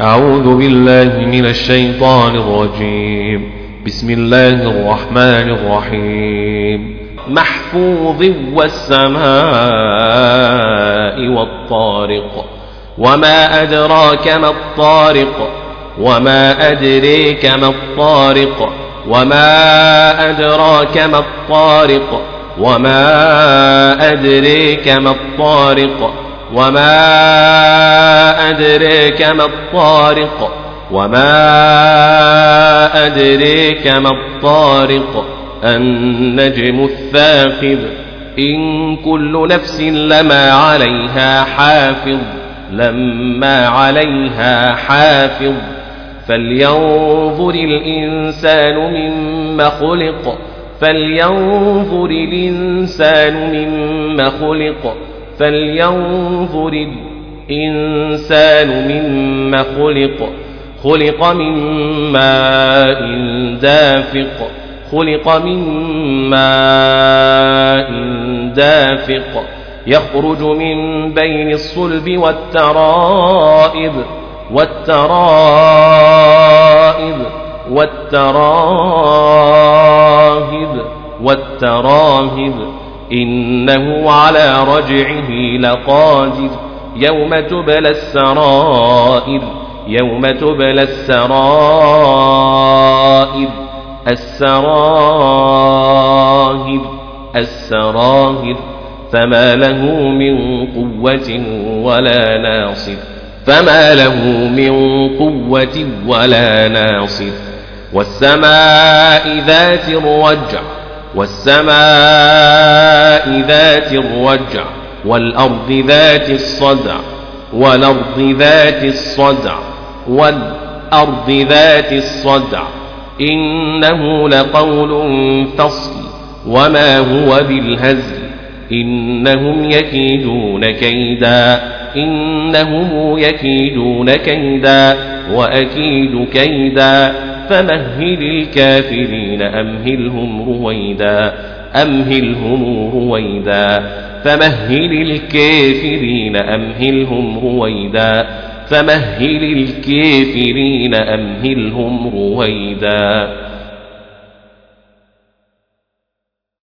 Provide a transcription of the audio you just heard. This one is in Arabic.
أعوذ بالله من الشيطان الرجيم. بسم الله الرحمن الرحيم. محفوظ والسماء والطارق. وما أدراك ما الطارق. وما أدريك ما الطارق. وما أدراك ما الطارق. وما أدريك ما الطارق. وما أدريك ما الطارق وما أدريك ما الطارق النجم الثاقب إن كل نفس لما عليها حافظ لما عليها حافظ فلينظر الإنسان مما خلق فلينظر الإنسان مما خلق فلينظر الإنسان مما خلق خلق من ماء دافق خلق من ماء دافق يخرج من بين الصلب والترائب والترائب والتراهب والتراهب. إنه على رجعه لقادر. يوم تبلى السرائر يوم تبلى السرائر. السراهر السراهر. فما له من قوة ولا ناصر. فما له من قوة ولا ناصر. والسماء ذات الرجع. والسماء ذات الرجع والأرض ذات الصدع والأرض ذات الصدع والأرض ذات الصدع إنه لقول فصل وما هو بالهزل إنهم يكيدون كيدا إنهم يكيدون كيدا وأكيد كيدا فمهل الكافرين أمهلهم رويدا أمهلهم رويدا. فمهل الكافرين أمهلهم رويدا. فمهل الكافرين أمهلهم رويدا.